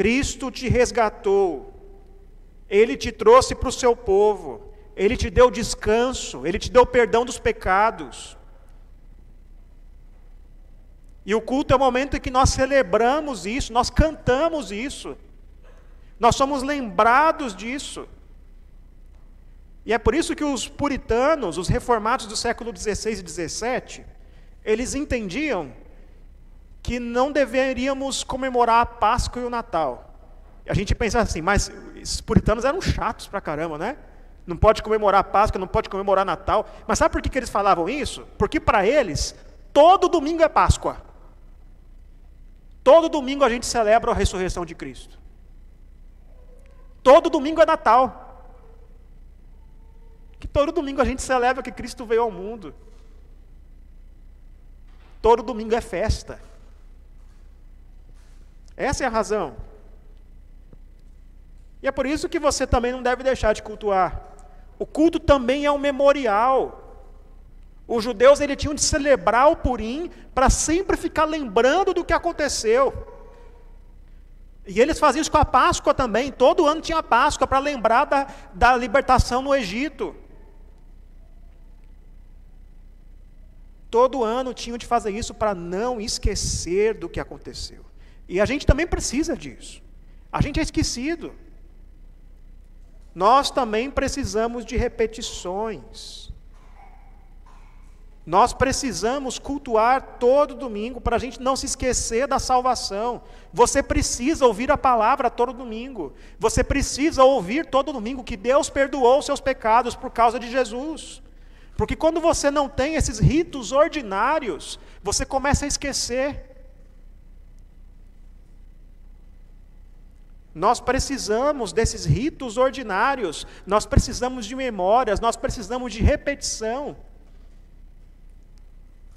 Cristo te resgatou, Ele te trouxe para o seu povo, Ele te deu descanso, Ele te deu perdão dos pecados. E o culto é o momento em que nós celebramos isso, nós cantamos isso, nós somos lembrados disso. E é por isso que os puritanos, os reformados do século XVI e XVII, eles entendiam que não deveríamos comemorar a Páscoa e o Natal. A gente pensa assim, mas os puritanos eram chatos pra caramba, né? Não pode comemorar a Páscoa, não pode comemorar Natal. Mas sabe por que, que eles falavam isso? Porque para eles, todo domingo é Páscoa. Todo domingo a gente celebra a ressurreição de Cristo. Todo domingo é Natal. Que todo domingo a gente celebra que Cristo veio ao mundo. Todo domingo é festa. Essa é a razão. E é por isso que você também não deve deixar de cultuar. O culto também é um memorial. Os judeus ele tinham de celebrar o Purim para sempre ficar lembrando do que aconteceu. E eles faziam isso com a Páscoa também. Todo ano tinha Páscoa para lembrar da, da libertação no Egito. Todo ano tinham de fazer isso para não esquecer do que aconteceu. E a gente também precisa disso. A gente é esquecido. Nós também precisamos de repetições. Nós precisamos cultuar todo domingo para a gente não se esquecer da salvação. Você precisa ouvir a palavra todo domingo. Você precisa ouvir todo domingo que Deus perdoou seus pecados por causa de Jesus. Porque quando você não tem esses ritos ordinários, você começa a esquecer. Nós precisamos desses ritos ordinários, nós precisamos de memórias, nós precisamos de repetição.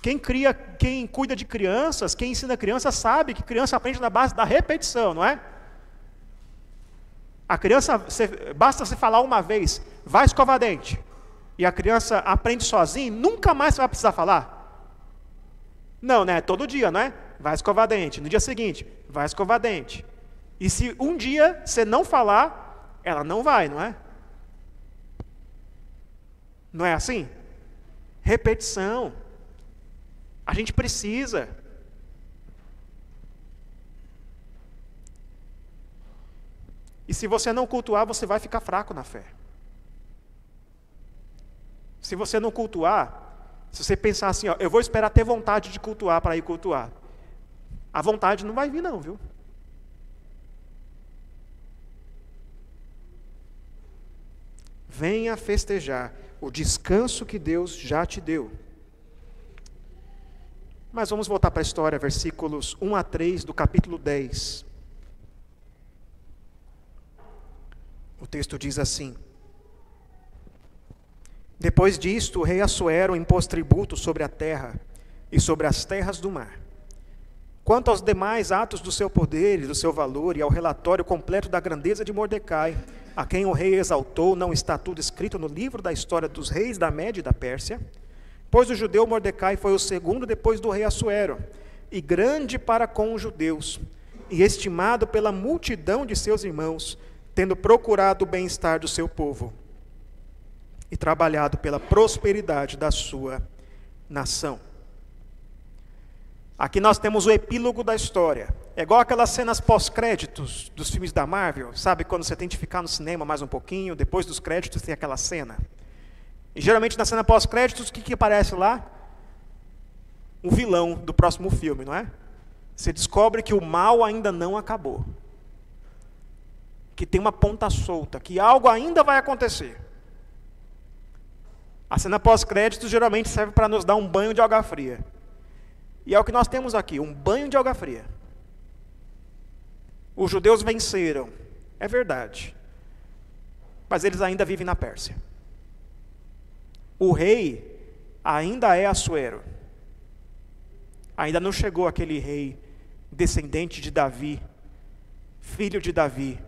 Quem cria, quem cuida de crianças, quem ensina criança sabe que criança aprende na base da repetição, não é? A criança, você, basta você falar uma vez, vai escovar dente e a criança aprende sozinha, nunca mais vai precisar falar? Não, né? Todo dia, não é? Vai escovar dente. No dia seguinte, vai escovar dente. E se um dia você não falar, ela não vai, não é? Não é assim? Repetição. A gente precisa. E se você não cultuar, você vai ficar fraco na fé. Se você não cultuar, se você pensar assim, ó, eu vou esperar ter vontade de cultuar para ir cultuar, a vontade não vai vir, não, viu? Venha festejar o descanso que Deus já te deu. Mas vamos voltar para a história, versículos 1 a 3 do capítulo 10. O texto diz assim: depois disto, o rei Assuero impôs tributo sobre a terra e sobre as terras do mar. Quanto aos demais atos do seu poder e do seu valor, e ao relatório completo da grandeza de Mordecai, a quem o rei exaltou, não está tudo escrito no livro da história dos reis da Média e da Pérsia? Pois o judeu Mordecai foi o segundo depois do rei Assuero, e grande para com os judeus, e estimado pela multidão de seus irmãos, tendo procurado o bem-estar do seu povo e trabalhado pela prosperidade da sua nação. Aqui nós temos o epílogo da história. É igual aquelas cenas pós-créditos dos filmes da Marvel, sabe? Quando você tem que ficar no cinema mais um pouquinho, depois dos créditos tem aquela cena. E geralmente na cena pós-créditos, o que, que aparece lá? O vilão do próximo filme, não é? Você descobre que o mal ainda não acabou. Que tem uma ponta solta, que algo ainda vai acontecer. A cena pós-crédito geralmente serve para nos dar um banho de água fria. E é o que nós temos aqui, um banho de água fria. Os judeus venceram, é verdade. Mas eles ainda vivem na Pérsia. O rei ainda é Assuero. Ainda não chegou aquele rei descendente de Davi, filho de Davi,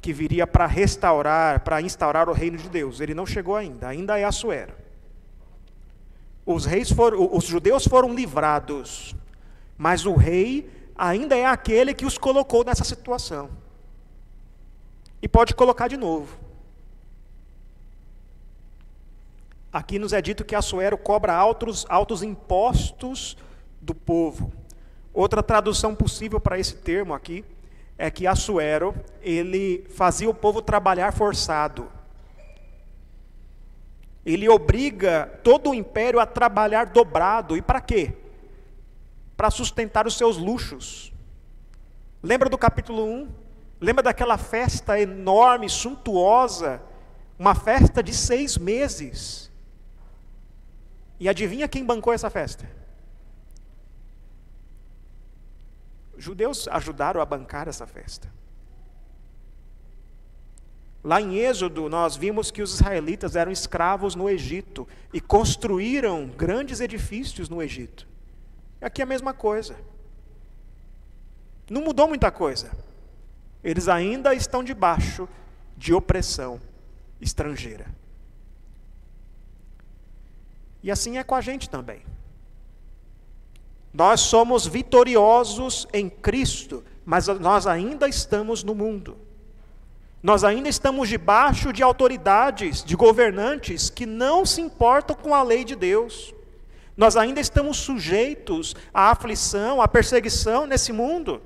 que viria para restaurar, para instaurar o reino de Deus. Ele não chegou ainda, ainda é Assuero. Os, reis foram, os judeus foram livrados, mas o rei ainda é aquele que os colocou nessa situação. E pode colocar de novo. Aqui nos é dito que Assuero cobra altos, altos impostos do povo. Outra tradução possível para esse termo aqui é que Assuero, ele fazia o povo trabalhar forçado. Ele obriga todo o império a trabalhar dobrado. E para quê? Para sustentar os seus luxos. Lembra do capítulo 1? Lembra daquela festa enorme, suntuosa? Uma festa de seis meses. E adivinha quem bancou essa festa? Judeus ajudaram a bancar essa festa. Lá em Êxodo, nós vimos que os israelitas eram escravos no Egito e construíram grandes edifícios no Egito. Aqui é a mesma coisa. Não mudou muita coisa. Eles ainda estão debaixo de opressão estrangeira. E assim é com a gente também. Nós somos vitoriosos em Cristo, mas nós ainda estamos no mundo. Nós ainda estamos debaixo de autoridades, de governantes que não se importam com a lei de Deus. Nós ainda estamos sujeitos à aflição, à perseguição nesse mundo.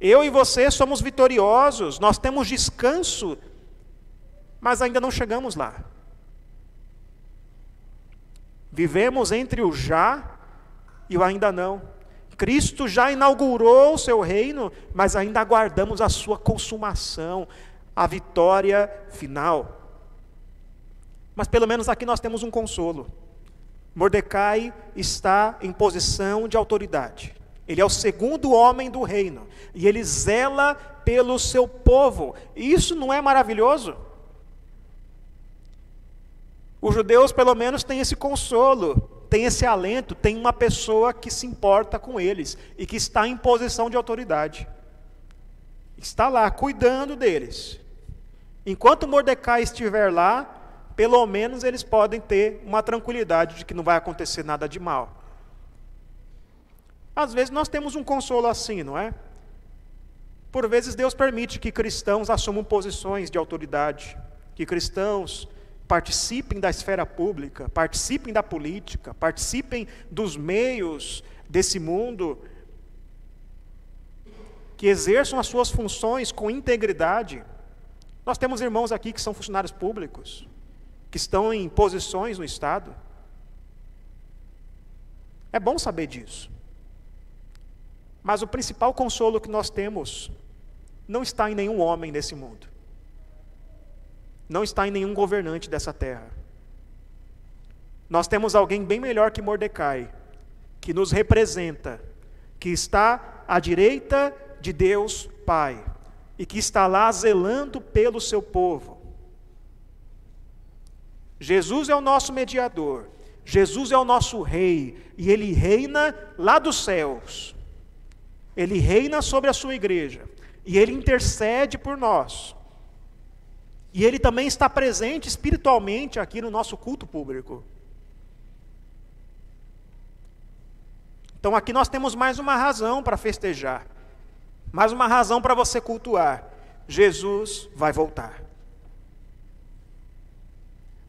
Eu e você somos vitoriosos, nós temos descanso, mas ainda não chegamos lá. Vivemos entre o já e o ainda não. Cristo já inaugurou o seu reino, mas ainda aguardamos a sua consumação, a vitória final. Mas pelo menos aqui nós temos um consolo. Mordecai está em posição de autoridade. Ele é o segundo homem do reino e ele zela pelo seu povo. E isso não é maravilhoso? Os judeus, pelo menos, têm esse consolo tem esse alento, tem uma pessoa que se importa com eles e que está em posição de autoridade. Está lá cuidando deles. Enquanto Mordecai estiver lá, pelo menos eles podem ter uma tranquilidade de que não vai acontecer nada de mal. Às vezes nós temos um consolo assim, não é? Por vezes Deus permite que cristãos assumam posições de autoridade, que cristãos participem da esfera pública, participem da política, participem dos meios desse mundo, que exerçam as suas funções com integridade. Nós temos irmãos aqui que são funcionários públicos, que estão em posições no Estado. É bom saber disso. Mas o principal consolo que nós temos não está em nenhum homem nesse mundo não está em nenhum governante dessa terra. Nós temos alguém bem melhor que Mordecai, que nos representa, que está à direita de Deus Pai e que está lá zelando pelo seu povo. Jesus é o nosso mediador, Jesus é o nosso rei e ele reina lá dos céus. Ele reina sobre a sua igreja e ele intercede por nós. E ele também está presente espiritualmente aqui no nosso culto público. Então aqui nós temos mais uma razão para festejar, mais uma razão para você cultuar. Jesus vai voltar.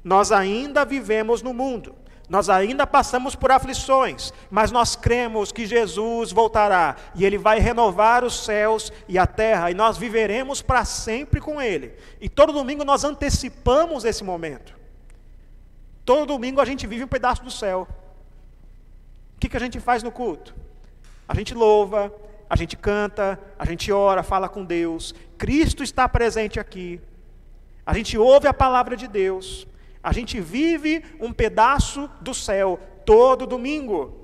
Nós ainda vivemos no mundo, nós ainda passamos por aflições, mas nós cremos que Jesus voltará e Ele vai renovar os céus e a terra, e nós viveremos para sempre com Ele. E todo domingo nós antecipamos esse momento. Todo domingo a gente vive um pedaço do céu. O que, que a gente faz no culto? A gente louva, a gente canta, a gente ora, fala com Deus. Cristo está presente aqui. A gente ouve a palavra de Deus. A gente vive um pedaço do céu todo domingo.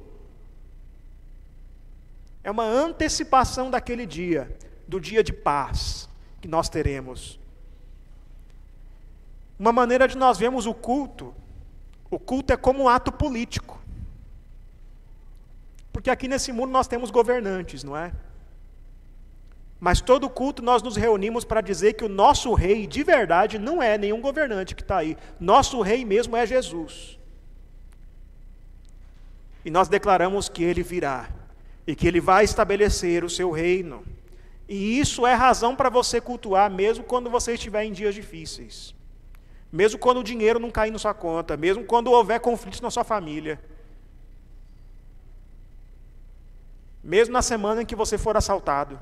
É uma antecipação daquele dia, do dia de paz que nós teremos. Uma maneira de nós vermos o culto, o culto é como um ato político. Porque aqui nesse mundo nós temos governantes, não é? Mas todo culto nós nos reunimos para dizer que o nosso rei de verdade não é nenhum governante que está aí. Nosso rei mesmo é Jesus. E nós declaramos que ele virá e que ele vai estabelecer o seu reino. E isso é razão para você cultuar, mesmo quando você estiver em dias difíceis. Mesmo quando o dinheiro não cair na sua conta, mesmo quando houver conflitos na sua família. Mesmo na semana em que você for assaltado.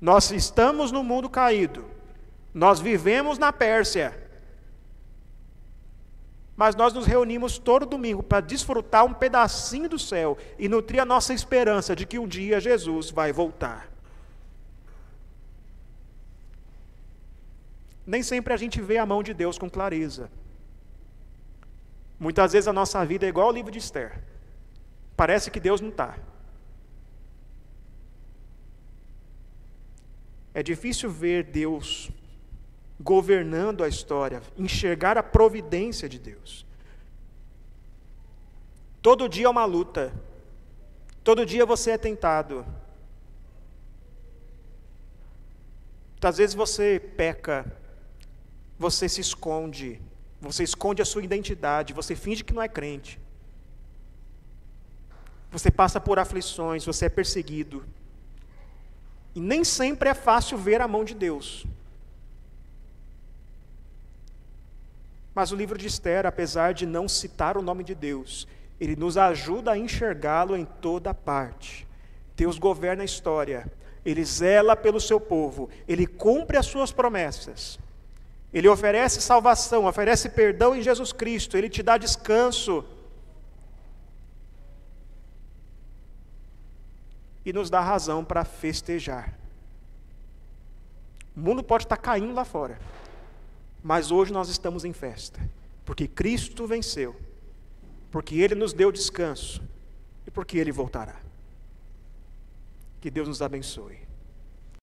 Nós estamos no mundo caído. Nós vivemos na Pérsia. Mas nós nos reunimos todo domingo para desfrutar um pedacinho do céu e nutrir a nossa esperança de que um dia Jesus vai voltar. Nem sempre a gente vê a mão de Deus com clareza. Muitas vezes a nossa vida é igual ao livro de Esther. Parece que Deus não está. É difícil ver Deus governando a história, enxergar a providência de Deus. Todo dia é uma luta. Todo dia você é tentado. Muitas vezes você peca, você se esconde, você esconde a sua identidade, você finge que não é crente. Você passa por aflições, você é perseguido. E nem sempre é fácil ver a mão de Deus. Mas o livro de Esther, apesar de não citar o nome de Deus, ele nos ajuda a enxergá-lo em toda parte. Deus governa a história, ele zela pelo seu povo, ele cumpre as suas promessas. Ele oferece salvação, oferece perdão em Jesus Cristo, ele te dá descanso. E nos dá razão para festejar. O mundo pode estar caindo lá fora. Mas hoje nós estamos em festa, porque Cristo venceu, porque Ele nos deu descanso e porque Ele voltará. Que Deus nos abençoe.